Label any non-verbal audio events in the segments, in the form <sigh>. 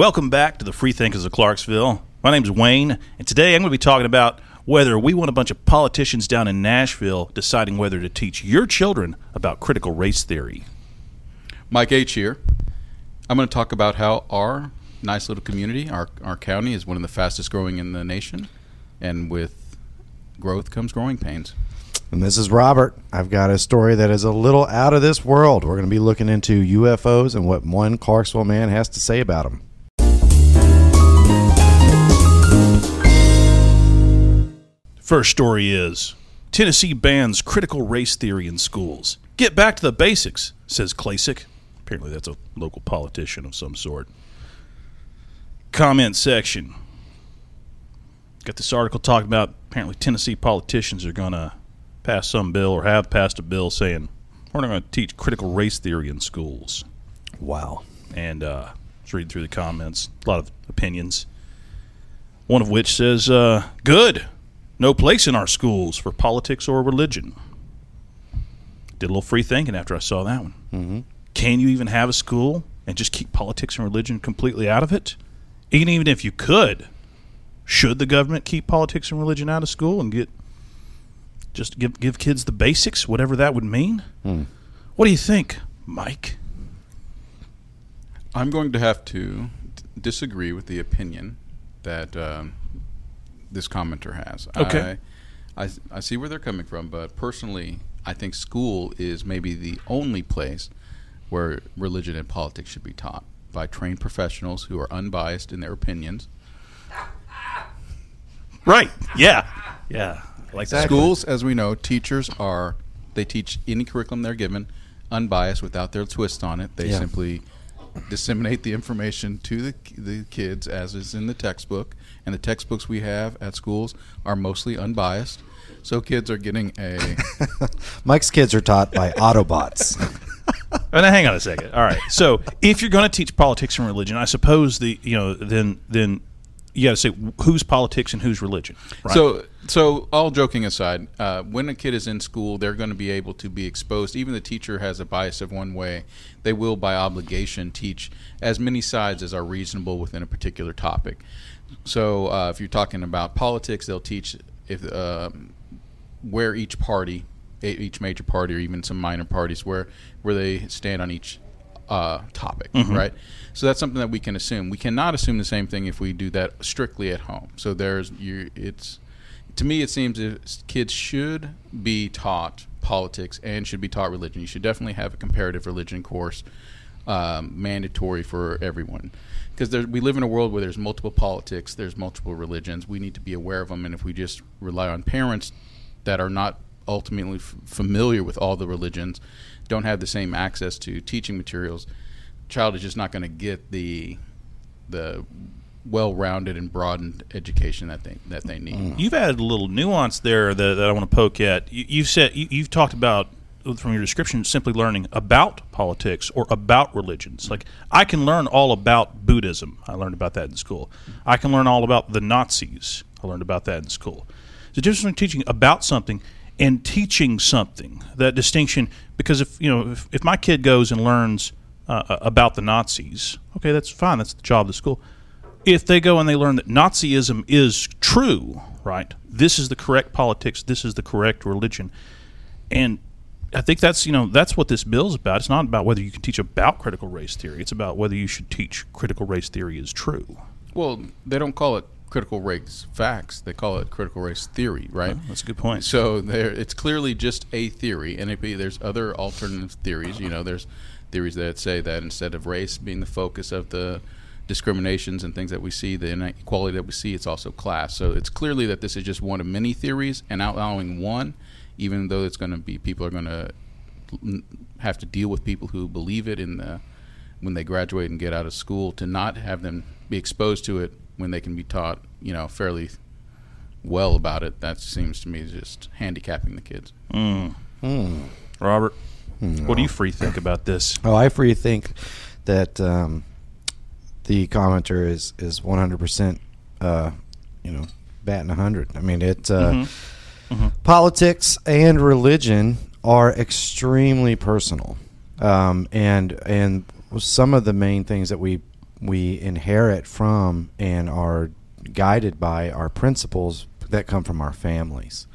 Welcome back to the Free Thinkers of Clarksville. My name is Wayne, and today I'm going to be talking about whether we want a bunch of politicians down in Nashville deciding whether to teach your children about critical race theory. Mike H. here. I'm going to talk about how our nice little community, our, our county, is one of the fastest growing in the nation, and with growth comes growing pains. And this is Robert. I've got a story that is a little out of this world. We're going to be looking into UFOs and what one Clarksville man has to say about them. First story is Tennessee bans critical race theory in schools. Get back to the basics, says Klasick. Apparently, that's a local politician of some sort. Comment section. Got this article talking about apparently Tennessee politicians are going to pass some bill or have passed a bill saying we're not going to teach critical race theory in schools. Wow. And uh, was reading through the comments, a lot of opinions. One of which says, uh, "Good, no place in our schools for politics or religion." Did a little free thinking after I saw that one. Mm-hmm. Can you even have a school and just keep politics and religion completely out of it? Even even if you could, should the government keep politics and religion out of school and get just give give kids the basics, whatever that would mean? Hmm. What do you think, Mike? I'm going to have to disagree with the opinion that um, this commenter has. Okay. I, I, I see where they're coming from, but personally, I think school is maybe the only place where religion and politics should be taught by trained professionals who are unbiased in their opinions. Right. Yeah. Yeah. Like that. Schools, as we know, teachers are they teach any curriculum they're given, unbiased, without their twist on it. They Yeah. simply disseminate the information to the the kids as is in the textbook, and the textbooks we have at schools are mostly unbiased. So kids are getting a <laughs> Mike's kids are taught by Autobots. <laughs> Oh, now, hang on a second. All right. So, if you're going to teach politics and religion, I suppose the you know then then you got to say who's politics and who's religion. Right? So, so all joking aside, uh, when a kid is in school, they're going to be able to be exposed. Even the teacher has a bias of one way. They will, by obligation, teach as many sides as are reasonable within a particular topic. So, uh, if you're talking about politics, they'll teach if um where each party, each major party, or even some minor parties, where where they stand on each uh, topic, right? So that's something that we can assume. We cannot assume the same thing if we do that strictly at home. So there's you. It's to me, it seems if kids should be taught politics and should be taught religion. You should definitely have a comparative religion course um, mandatory for everyone because we live in a world where there's multiple politics, there's multiple religions. We need to be aware of them, and if we just rely on parents that are not ultimately f- familiar with all the religions, don't have the same access to teaching materials, child is just not going to get the the well-rounded and broadened education that they that they need. you've added a little nuance there that, that I want to poke at. You, you've said you, you've talked about from your description simply learning about politics or about religions. Like I can learn all about Buddhism. I learned about that in school. I can learn all about the Nazis. I learned about that in school. A difference between teaching about something and teaching something. That distinction, because if you know, if, if my kid goes and learns uh, about the Nazis, okay, that's fine. That's the job of the school if they go and they learn that Nazism is true, right? This is the correct politics. This is the correct religion, and I think that's you know that's what this bill is about. It's not about whether you can teach about critical race theory. It's about whether you should teach critical race theory is true. Well, they don't call it critical race facts; they call it critical race theory, right? That's a good point. So there, it's clearly just a theory, and it be, there's other alternative theories. You know, there's theories that say that instead of race being the focus of the discriminations and things that we see, the inequality that we see, it's also class. So it's clearly that this is just one of many theories, and outlawing one, even though it's going to be people are going to have to deal with people who believe it in the when they graduate and get out of school, to not have them be exposed to it when they can be taught, you know, fairly well about it. That seems to me just handicapping the kids. Mm. Hmm. Robert, what do you free think about this? Oh, I free think that um, the commenter is is 100%, uh, you know, batting 100. I mean, it uh, Mm-hmm. politics and religion are extremely personal, um, and and some of the main things that we we inherit from and are guided by our principles that come from our families.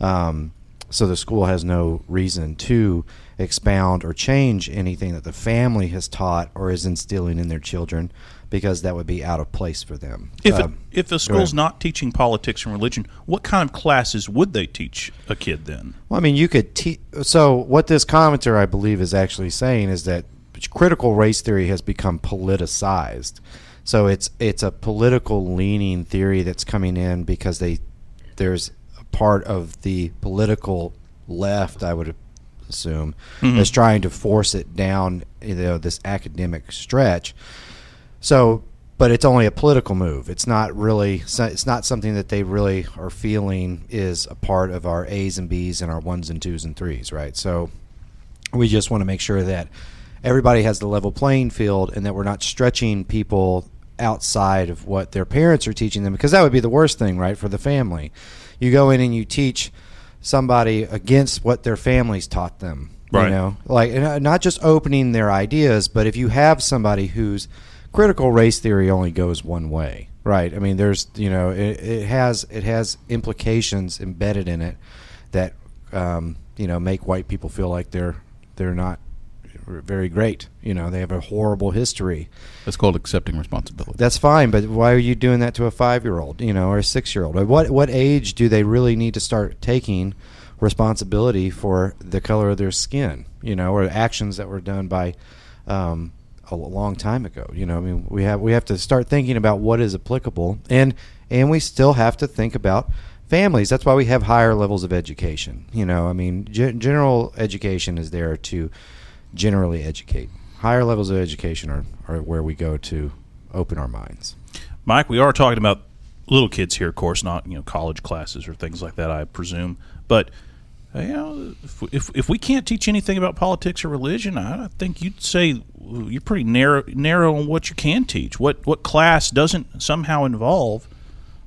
Um, so the school has no reason to expound or change anything that the family has taught or is instilling in their children because that would be out of place for them. If a, Um, if a school's not teaching politics and religion, what kind of classes would they teach a kid then? Well, I mean, you could. teach. so, what this commenter, I believe, is actually saying is that critical race theory has become politicized. So it's it's a political leaning theory that's coming in because they there's a part of the political left, I would assume, mm-hmm. is trying to force it down, you know, this academic stretch. So, but it's only a political move. It's not really. It's not something that they really are feeling is a part of our A's and B's and our ones and twos and threes, right? So, we just want to make sure that everybody has the level playing field and that we're not stretching people outside of what their parents are teaching them because that would be the worst thing, right, for the family. You go in and you teach somebody against what their families taught them. Right. You know, like and, uh, not just opening their ideas, but if you have somebody whose critical race theory only goes one way, right? I mean, there's you know, it, it has it has implications embedded in it that um, you know make white people feel like they're they're not very great. You know, they have a horrible history. That's called accepting responsibility. That's fine, but why are you doing that to a five-year-old, you know, or a six-year-old? At What what age do they really need to start taking responsibility for the color of their skin, you know, or actions that were done by um, a long time ago? You know, I mean, we have we have to start thinking about what is applicable, and and we still have to think about families. That's why we have higher levels of education. You know, I mean, ge- general education is there to generally educate. Higher levels of education are, are where we go to open our minds. Mike, we are talking about little kids here, of course, not you know college classes or things like that, I presume. But uh, you know, if, if if we can't teach anything about politics or religion, I think you'd say you're pretty narrow narrow on what you can teach. What what class doesn't somehow involve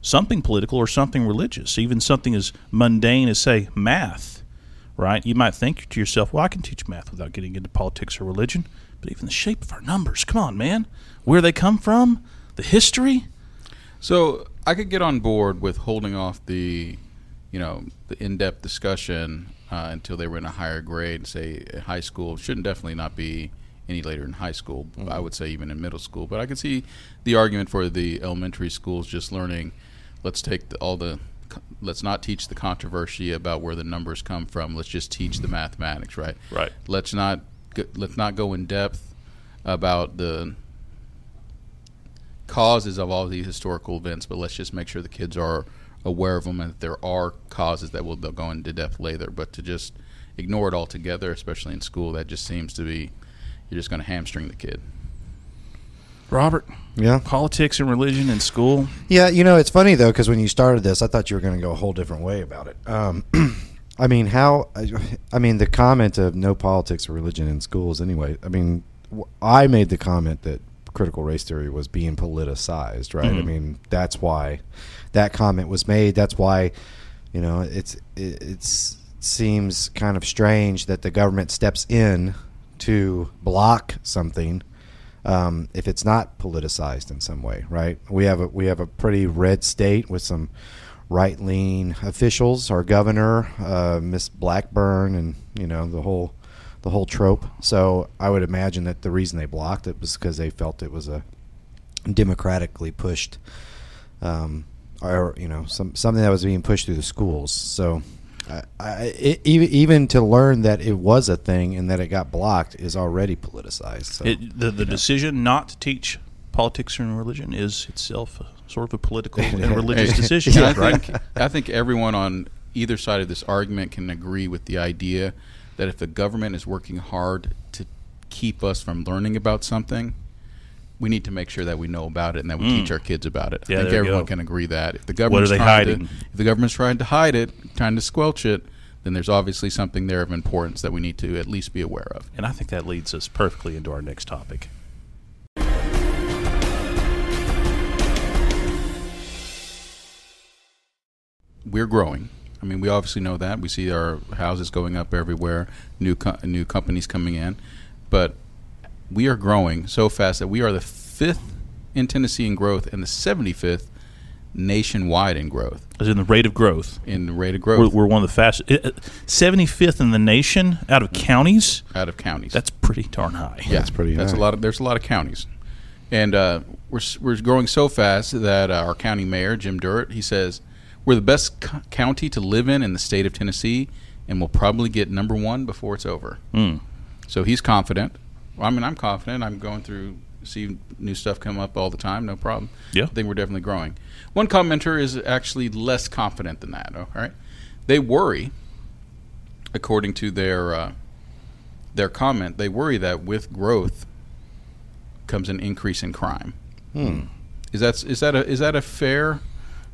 something political or something religious, even something as mundane as say math, right? You might think to yourself, "Well, I can teach math without getting into politics or religion." But even the shape of our numbers, come on, man, where they come from, the history. So I could get on board with holding off the, you know, the in-depth discussion uh, until they were in a higher grade, say high school. Shouldn't definitely not be any later in high school. I would say even in middle school. But I could see the argument for the elementary schools just learning. Let's take the, all the. Let's not teach the controversy about where the numbers come from. Let's just teach the mathematics, right? Right. Let's not go, let's not go in depth about the causes of all these historical events, but let's just make sure the kids are aware of them and that there are causes that will they'll go into depth later. But to just ignore it altogether, especially in school, that just seems to be you're just going to hamstring the kid. Robert, Yeah. politics and religion in school. Yeah, you know, it's funny though because when you started this, I thought you were going to go a whole different way about it. Um, <clears throat> I mean, how? I mean, the comment of no politics or religion in schools. Anyway, I mean, I made the comment that critical race theory was being politicized, right? I Mhm. mean, that's why that comment was made. That's why, you know, it's it it's, seems kind of strange that the government steps in to block something um, if it's not politicized in some way, right? We have a we have a pretty red state with some right leaning officials. Our governor, uh, Miss Blackburn, and you know the whole the whole trope. So I would imagine that the reason they blocked it was because they felt it was a democratically pushed, um, or you know, some something that was being pushed through the schools. So. I, I, it, even even to learn that it was a thing and that it got blocked is already politicized. So. It, the the decision not to teach politics and religion is itself a, sort of a political <laughs> and religious decision, and I right? think I think everyone on either side of this argument can agree with the idea that if the government is working hard to keep us from learning about something, we need to make sure that we know about it and that we Mm. teach our kids about it. Yeah, I think everyone can agree that if the What are government's they trying hiding? to if the government's trying to hide it, trying to squelch it, then there's obviously something there of importance that we need to at least be aware of. And I think that leads us perfectly into our next topic. we're growing. I mean, we obviously know that. We see our houses going up everywhere, new co- new companies coming in, but we are growing so fast that we are the fifth in Tennessee in growth and the 75th nationwide in growth As in the rate of growth. in the rate of We're, growth we're one of the fastest. Seventy fifth in the nation out of counties. out of counties. That's pretty darn high. yeah, That's pretty That's high. a lot. Of, there's a lot of counties, and uh, we're we're growing so fast that uh, our county mayor Jim Durrett he says we're the best co- county to live in in the state of Tennessee, and we'll probably get number one before it's over. Mm. So he's confident. Well, I mean, I'm confident. I'm going through see new stuff come up all the time. No problem. Yeah. I think we're definitely growing. One commenter is actually less confident than that. All right, they worry, according to their uh, their comment, they worry that with growth comes an increase in crime. Hmm. Is that is that a is that a fair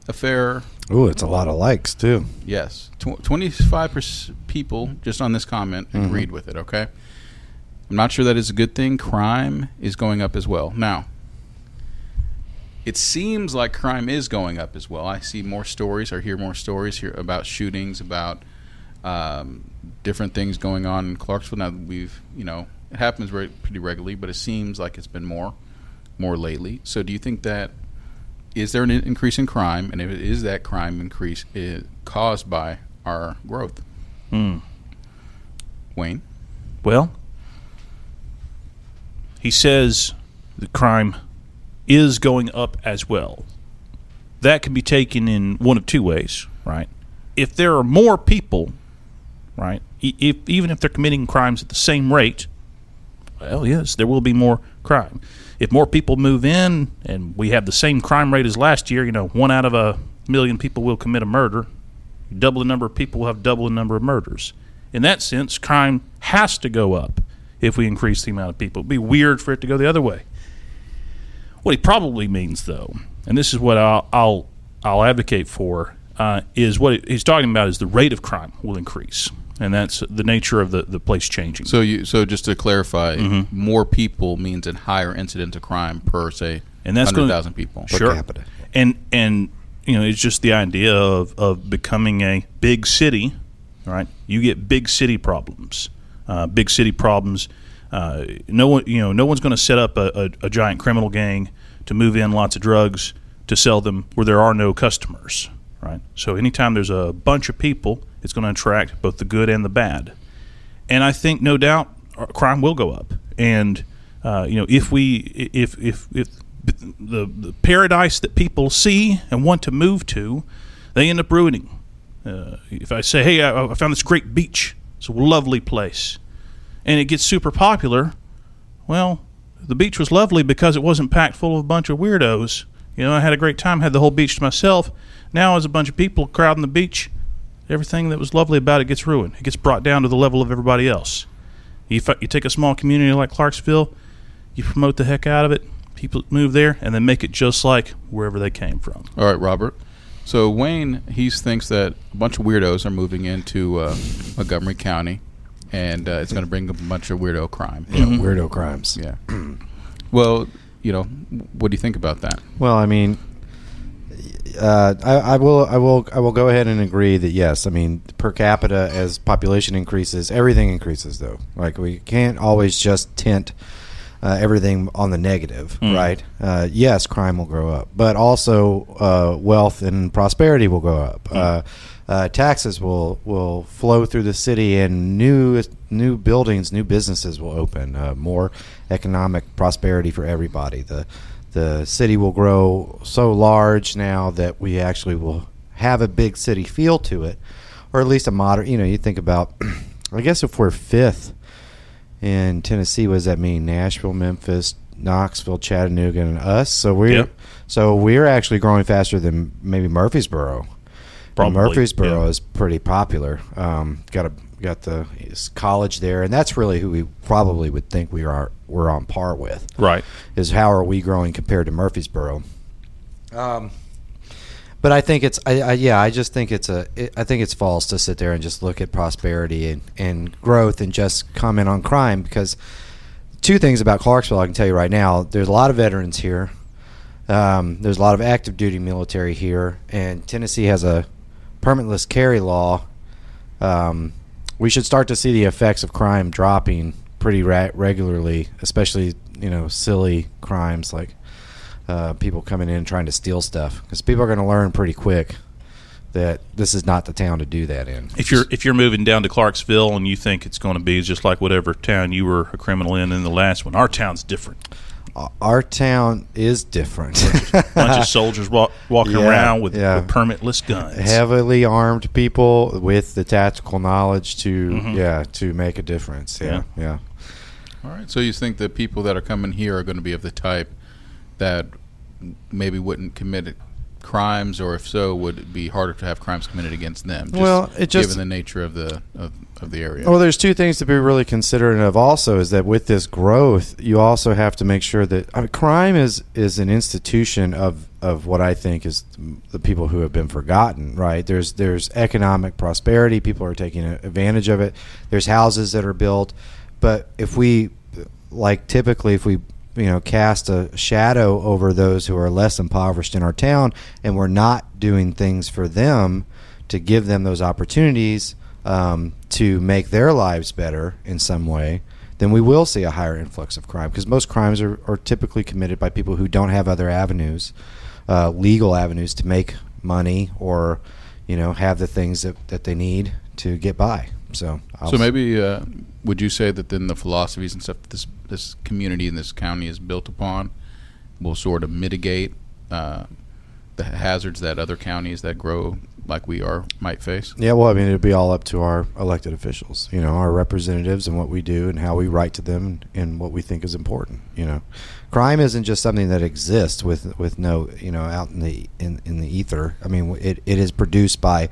a fair Ooh, it's a lot of likes too. Yes, twenty five percent people just on this comment agreed with it. Okay, I'm not sure that is a good thing. Crime is going up as well now. It seems like crime is going up as well. I see more stories, or hear more stories here about shootings, about um, different things going on in Clarksville. Now we've, you know, it happens very, pretty regularly, but it seems like it's been more, more lately. So, do you think that is there an increase in crime, and if it is that crime increase is caused by our growth? Mm. Wayne, Well, he says the crime is going up as well. That can be taken in one of two ways, right? If there are more people, right, if, even if they're committing crimes at the same rate, well, yes, there will be more crime. If more people move in and we have the same crime rate as last year, you know, one out of a million people will commit a murder. Double the number of people will have double the number of murders. In that sense, crime has to go up if we increase the amount of people. It'd be weird for it to go the other way. What he probably means, though, and this is what I'll I'll, I'll advocate for, uh, is what he's talking about is the rate of crime will increase, and that's the nature of the, the place changing. so you so just to clarify, Mm-hmm. more people means a higher incidence of crime per say, And that's hundred gonna- thousand people. Per Sure. capita. and and you know it's just the idea of of becoming a big city right? you get big city problems uh, big city problems uh, no one you know no one's going to set up a, a, a giant criminal gang to move in lots of drugs to sell them where there are no customers right so anytime there's a bunch of people it's going to attract both the good and the bad and I think no doubt crime will go up. And uh, you know, if we if if if the the paradise that people see and want to move to, they end up ruining. Uh, if I say, hey, I, I found this great beach, it's a lovely place, and it gets super popular, well, the beach was lovely because it wasn't packed full of a bunch of weirdos. You know, I had a great time, had the whole beach to myself. Now, as a bunch of people crowding the beach, everything that was lovely about it gets ruined. It gets brought down to the level of everybody else. You, you take a small community like Clarksville, you promote the heck out of it, people move there, and then make it just like wherever they came from. All right, Robert. So Wayne, he thinks that a bunch of weirdos are moving into uh, Montgomery County, and uh, it's going to bring a bunch of weirdo crime. Yeah, weirdo crimes. Yeah. well, you know, what do you think about that? Well, I mean, uh, I, I will, I will, I will go ahead and agree that yes. I mean, per capita as population increases, everything increases. Though, like we can't always just tint uh, everything on the negative, Mm. right? Uh, yes, crime will grow up, but also uh, wealth and prosperity will go up. Uh, uh, taxes will will flow through the city, and new new buildings, new businesses will open. Uh, more economic prosperity for everybody. The the city will grow so large now that we actually will have a big city feel to it, or at least a moderate. You know, you think about. <clears throat> I guess if we're fifth in Tennessee, what does that mean? Nashville, Memphis, Knoxville, Chattanooga, and us. So we're Yep. so we're actually growing faster than maybe Murfreesboro. Probably, Murfreesboro yeah. is pretty popular. Um, got a got the college there, and that's really who we probably would think we are we're on par with. Right. Is how are we growing compared to Murfreesboro? Um, but I think it's I, I yeah I just think it's a it, I think it's false to sit there and just look at prosperity and, and growth and just comment on crime because two things about Clarksville I can tell you right now. There's a lot of veterans here. Um, there's a lot of active duty military here and Tennessee has a permitless carry law. Um, we should start to see the effects of crime dropping pretty ra- regularly especially you know silly crimes like uh, people coming in and trying to steal stuff because people are going to learn pretty quick that this is not the town to do that in. If you're if you're moving down to Clarksville and you think it's going to be just like whatever town you were a criminal in in the last one, our town's different. Our town is different. bunch of <laughs> soldiers walk, walking Yeah, around with, yeah. with permitless guns. heavily armed people with the tactical knowledge to Mhm. yeah to make a difference. Yeah, yeah. All right. So you think the people that are coming here are going to be of the type that maybe wouldn't commit crimes, or if so, would it be harder to have crimes committed against them? Just Well, it just- given the nature of the of, of the area. Well, there's two things to be really considerate of. Also, is that with this growth, you also have to make sure that I mean, crime is is an institution of of what I think is the people who have been forgotten. Right? There's there's economic prosperity. People are taking advantage of it. There's houses that are built, but if we like typically if we you know cast a shadow over those who are less impoverished in our town and we're not doing things for them to give them those opportunities um, to make their lives better in some way then we will see a higher influx of crime. Because most crimes are, are typically committed by people who don't have other avenues uh, legal avenues to make money or you know have the things that, that they need to get by so I'll So maybe uh, would you say that then the philosophies and stuff that this this community in this county is built upon will sort of mitigate uh, the hazards that other counties that grow like we are might face? Yeah, well, I mean, it'd be all up to our elected officials, you know, our representatives and what we do and how we write to them and, and what we think is important. You know, crime isn't just something that exists with with no, you know, out in the in, in the ether. I mean, it, it is produced by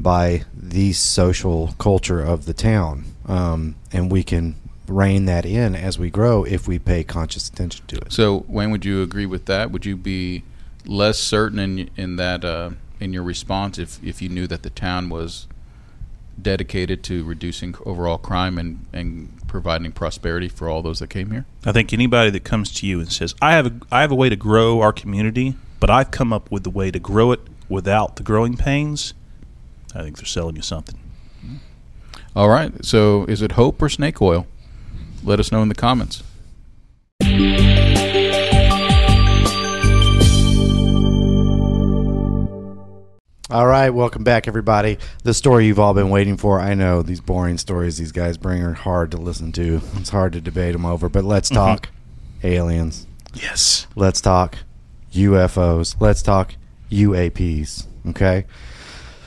by the social culture of the town, um, and we can rein that in as we grow if we pay conscious attention to it. So Wayne, would you agree with that? Would you be less certain in in that uh, in your response if if you knew that the town was dedicated to reducing overall crime and and providing prosperity for all those that came here? I think anybody that comes to you and says, "I have a I have a way to grow our community, but I've come up with the way to grow it without the growing pains," I think they're selling you something. All right. So is it hope or snake oil? Let us know in the comments. All right, welcome back, everybody. The story you've all been waiting for. I know these boring stories these guys bring are hard to listen to. It's hard to debate them over, but let's mm-hmm. talk aliens. Yes. Let's talk UFOs. Let's talk UAPs. Okay.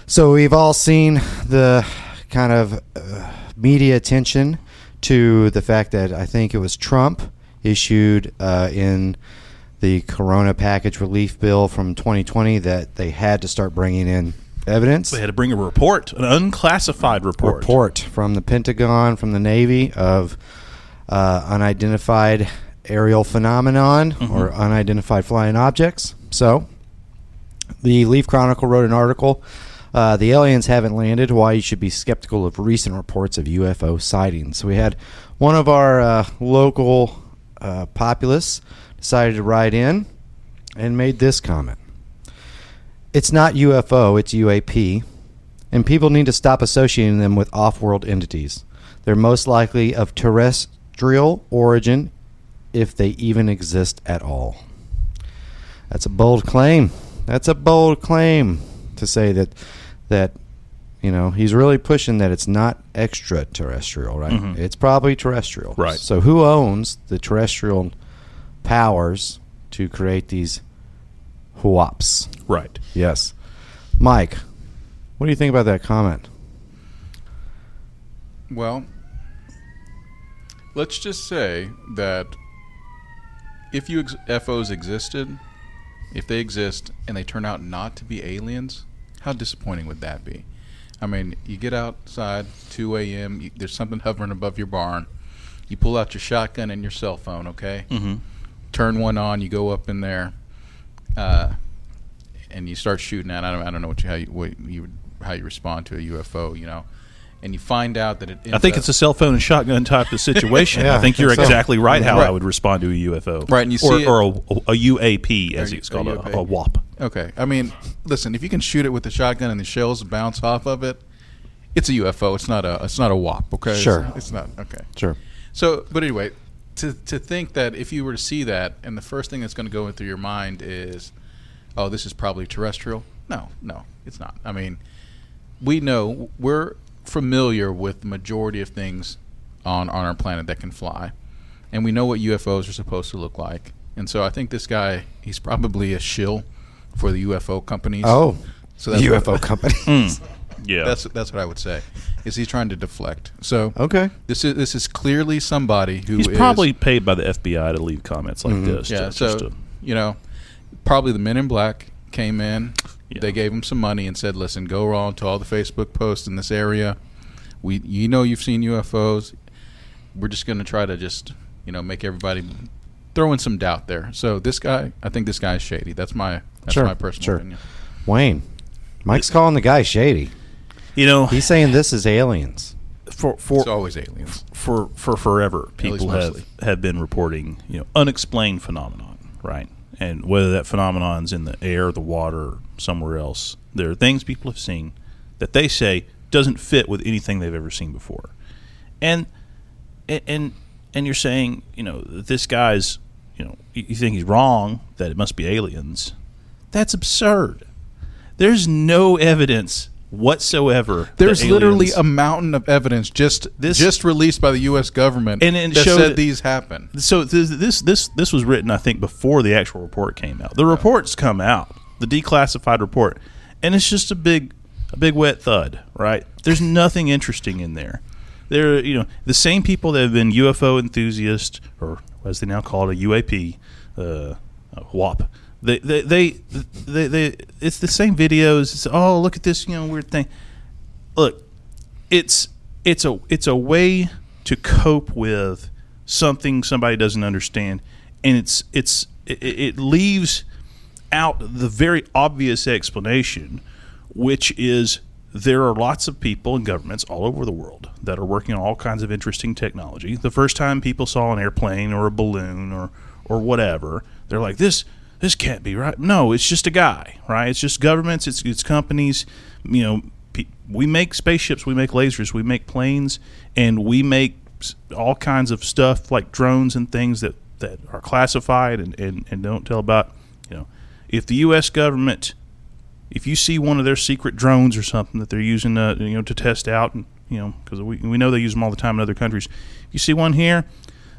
So we've all seen the kind of uh, media attention to the fact that I think it was Trump issued uh, in the Corona package relief bill from 2020 that they had to start bringing in evidence They had to bring a report, an unclassified report. report from the Pentagon, from the Navy of uh, unidentified aerial phenomenon or unidentified flying objects. So, the Leaf Chronicle wrote an article. Uh, the aliens haven't landed. Why you should be skeptical of recent reports of UFO sightings. So we had one of our uh, local uh, populace decided to write in and made this comment. It's not UFO, it's UAP and people need to stop associating them with off world entities. They're most likely of terrestrial origin if they even exist at all. That's a bold claim. That's a bold claim to say that that you know, he's really pushing that it's not extraterrestrial, right? Mhm. It's probably terrestrial. Right. So who owns the terrestrial powers to create these whops? Right. Yes. Mike, what do you think about that comment? Well, let's just say that if you ex- FOs existed, if they exist and they turn out not to be aliens, how disappointing would that be? I mean, you get outside 2 a.m. You, there's something hovering above your barn. You pull out your shotgun and your cell phone. Okay, Mm-hmm. turn one on. You go up in there, uh, and you start shooting at. I don't. I don't know what you how you what you how you respond to a UFO. You know, and you find out that it. I think it's a cell phone and shotgun type of situation. <laughs> Yeah, I think you're think so. exactly right how Right. I would respond to a UFO. Right, and you or, it- or a, a UAP, as Or it's called, a, UAP. a WAP. Okay. I mean, listen, if you can shoot it with the shotgun and the shells bounce off of it, it's a UFO. It's not a it's not a WAP, okay? It's- Sure. It's, not okay. Sure. So, but anyway, to to think that if you were to see that, and the first thing that's going to go through your mind is, "Oh, this is probably terrestrial." No, no, it's not. I mean, we know we're familiar with the majority of things on on our planet that can fly, and we know what UFOs are supposed to look like. And so I think this guy, he's probably a shill for the UFO companies. Oh, so that's UFO what, company. <laughs> Hmm. <laughs> Yeah. That's that's what I would say. Is he trying to deflect? So okay. this is this is clearly somebody who He's is- probably paid by the FBI to leave comments like mm-hmm. this. yeah. just- So just to- you know, probably the Men in Black came in. Yeah. They gave him some money and said, "Listen, go on to all the Facebook posts in this area. We, you know, you've seen UFOs. We're just going to try to just, you know, make everybody throw in some doubt there." So this guy, I think this guy is shady. That's my that's Sure, my personal sure. opinion. Wayne, Mike's calling the guy shady. you know, He's saying this is aliens. for for It's always aliens. for for forever, people have have been reporting you know unexplained phenomenon, right? And whether that phenomenon's in the air, the water, somewhere else, there are things people have seen that they say doesn't fit with anything they've ever seen before, and and and you're saying you know this guy's you know you think he's wrong that it must be aliens. That's absurd. There's no evidence whatsoever. There's literally a mountain of evidence just This- just released by the U.S. government And it that said that- these happen. so this, this this this was written I think before the actual report came out. The report's come out, the declassified report, and it's just a big a big wet thud, right? There's nothing interesting in there. There, you know, the same people that have been UFO enthusiasts, or as they now call it, a UAP, uh, a WAP. They, they, they, they, they, it's the same videos. It's, oh, look at this, you know, weird thing. Look, it's it's a it's a way to cope with something somebody doesn't understand, and it's it's it, it leaves out the very obvious explanation, which is there are lots of people and governments all over the world that are working on all kinds of interesting technology. The first time people saw an airplane or a balloon or or whatever, they're like this this can't be right. No, it's just a guy, right? It's just governments, it's it's companies, you know, pe- we make spaceships, we make lasers, we make planes, and we make all kinds of stuff like drones and things that, that are classified and, and, and don't tell about. You know, if the U.S. government, if you see one of their secret drones or something that they're using, uh, you know, to test out, and you know, because we, we know they use them all the time in other countries. If you see one here,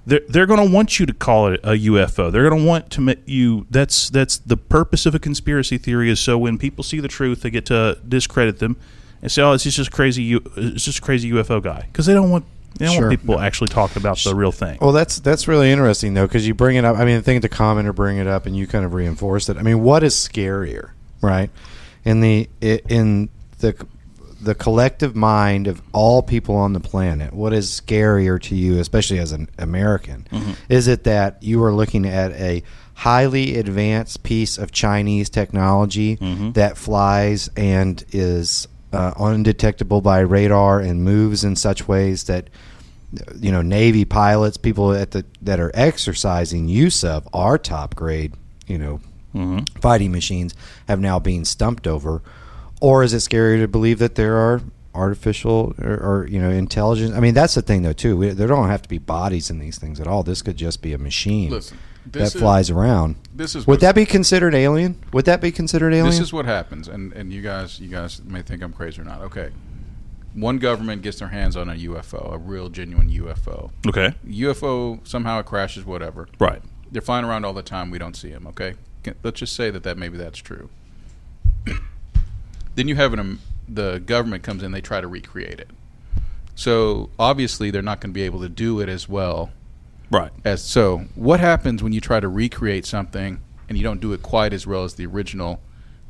they're, they're going to want you to call it a UFO. They're going to want to make you. That's that's the purpose of a conspiracy theory is so when people see the truth, they get to discredit them and say, "Oh, it's just a crazy, it's just a crazy UFO guy," because they don't want they don't Sure. want people actually talking about the real thing. Well, that's that's really interesting though, because you bring it up. I mean, I think the commenter bring it up, and you kind of reinforced it. I mean, what is scarier, right? In the in the the collective mind of all people on the planet, what is scarier to you, especially as an American? Is it that you are looking at a highly advanced piece of Chinese technology that flies and is uh, undetectable by radar and moves in such ways that you know Navy pilots, people at the that are exercising use of our top grade, you know, fighting machines have now been stumped over, or is it scary to believe that there are artificial or, or you know intelligence? I mean, that's the thing though too. We, there don't have to be bodies in these things at all. This could just be a machine Listen, that flies around. This is Would that be considered alien? Would that be considered alien? This is what happens, and and you guys you guys may think I'm crazy or not. Okay, one government gets their hands on a UFO, a real genuine UFO. Okay, UFO somehow it crashes, whatever. right. They're flying around all the time. We don't see them. Okay, Can- let's just say that that maybe that's true. then you have an um, the government comes in. They try to recreate it. So obviously they're not going to be able to do it as well Right. as so. What happens when you try to recreate something and you don't do it quite as well as the original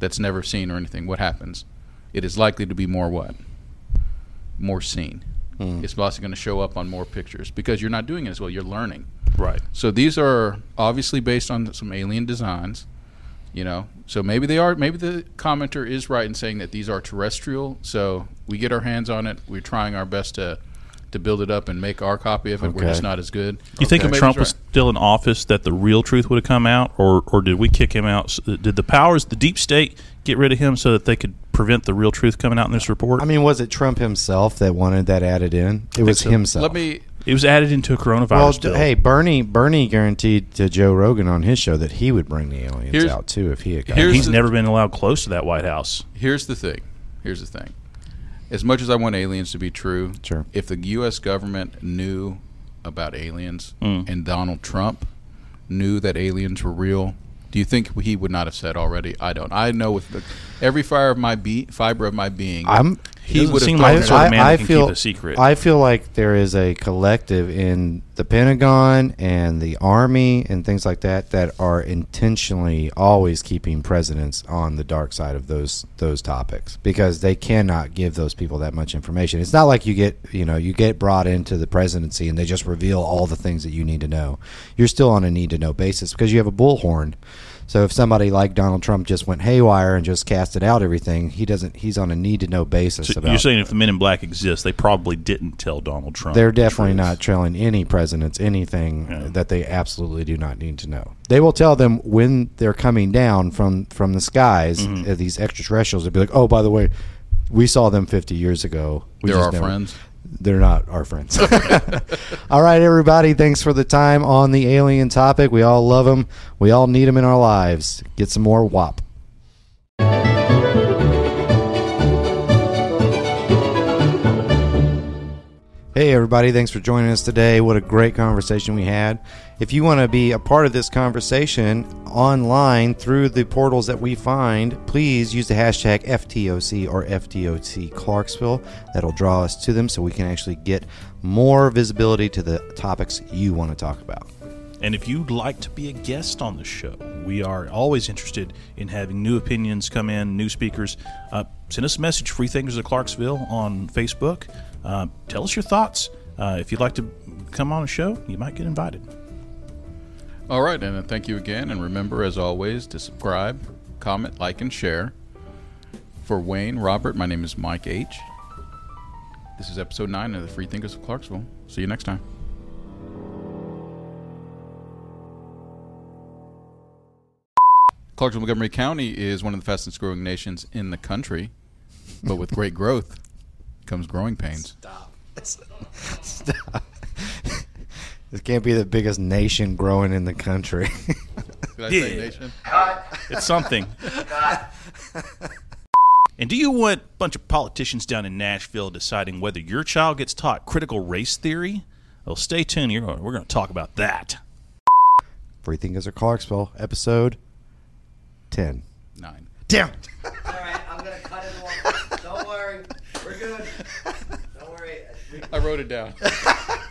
that's never seen or anything? What happens? It is likely to be more what? More seen. It's also going to show up on more pictures because you're not doing it as well. You're learning. Right. So these are obviously based on some alien designs, you know. So maybe they are. Maybe the commenter is right in saying that these are terrestrial. So we get our hands on it. We're trying our best to to build it up and make our copy of it. We're just not as good. You think if Trump he's was right. still in office, that the real truth would have come out, or or did we kick him out? Did the powers, the deep state, get rid of him so that they could prevent the real truth coming out in this report? I mean, was it Trump himself that wanted that added in? It was so. himself. Let me It was added into a coronavirus Well, bill. hey, Bernie Bernie guaranteed to Joe Rogan on his show that he would bring the aliens Here's- out too if he had got he's the- never been allowed close to that White House. Here's the thing. Here's the thing. As much as I want aliens to be true, Sure. if the U.S. government knew about aliens Mm. and Donald Trump knew that aliens were real, do you think he would not have said already? I don't. I know with the, every fire of my be- fiber of my being, I'm He he would have. seem told like the sort of man that can keep a secret. I feel like there is a collective in the Pentagon and the Army and things like that that are intentionally always keeping presidents on the dark side of those those topics because they cannot give those people that much information. It's not like you get you know you get brought into the presidency and they just reveal all the things that you need to know. You're still on a need to know basis because you have a bullhorn. So if somebody like Donald Trump just went haywire and just casted out everything, he doesn't. He's on a need to know basis So about. you're saying if the Men in Black exist, they probably didn't tell Donald Trump. They're definitely truth. not telling any presidents anything Yeah. that they absolutely do not need to know. They will tell them when they're coming down from from the skies. Mm-hmm. uh, these extraterrestrials, they'll be like, "Oh, by the way, we saw them 50 years ago. We They're just our never-" friends. They're not our friends. <laughs> all right, everybody. Thanks for the time on the alien topic. We all love them. We all need them in our lives. Get some more WAP. Hey, everybody. Thanks for joining us today. What a great conversation we had. If you want to be a part of this conversation online through the portals that we find, please use the hashtag FTOC or FTOC Clarksville. That'll draw us to them so we can actually get more visibility to the topics you want to talk about. And if you'd like to be a guest on the show, we are always interested in having new opinions come in, new speakers. Uh, send us a message, Free Thinkers of Clarksville, on Facebook. Uh, tell us your thoughts. Uh, if you'd like to come on a show, you might get invited. All right, and thank you again. And remember, as always, to subscribe, comment, like, and share. For Wayne, Robert, my name is Mike H. This is episode 9 of the Free Thinkers of Clarksville. See you next time. Clarksville, Montgomery County is one of the fastest growing nations in the country, but with great <laughs> growth comes growing pains. Stop. Stop. <laughs> this can't be the biggest nation growing in the country. <laughs> Did I say Yeah. nation? It's something. Cut. <laughs> and do you want a bunch of politicians down in Nashville deciding whether your child gets taught critical race theory? Well, stay tuned here. We're going to talk about that. Free Thinkers of Clarksville, episode 10. Nine. Damn. All right, I'm gonna cut it off. Don't worry, we're good. Don't worry. I wrote it down. <laughs>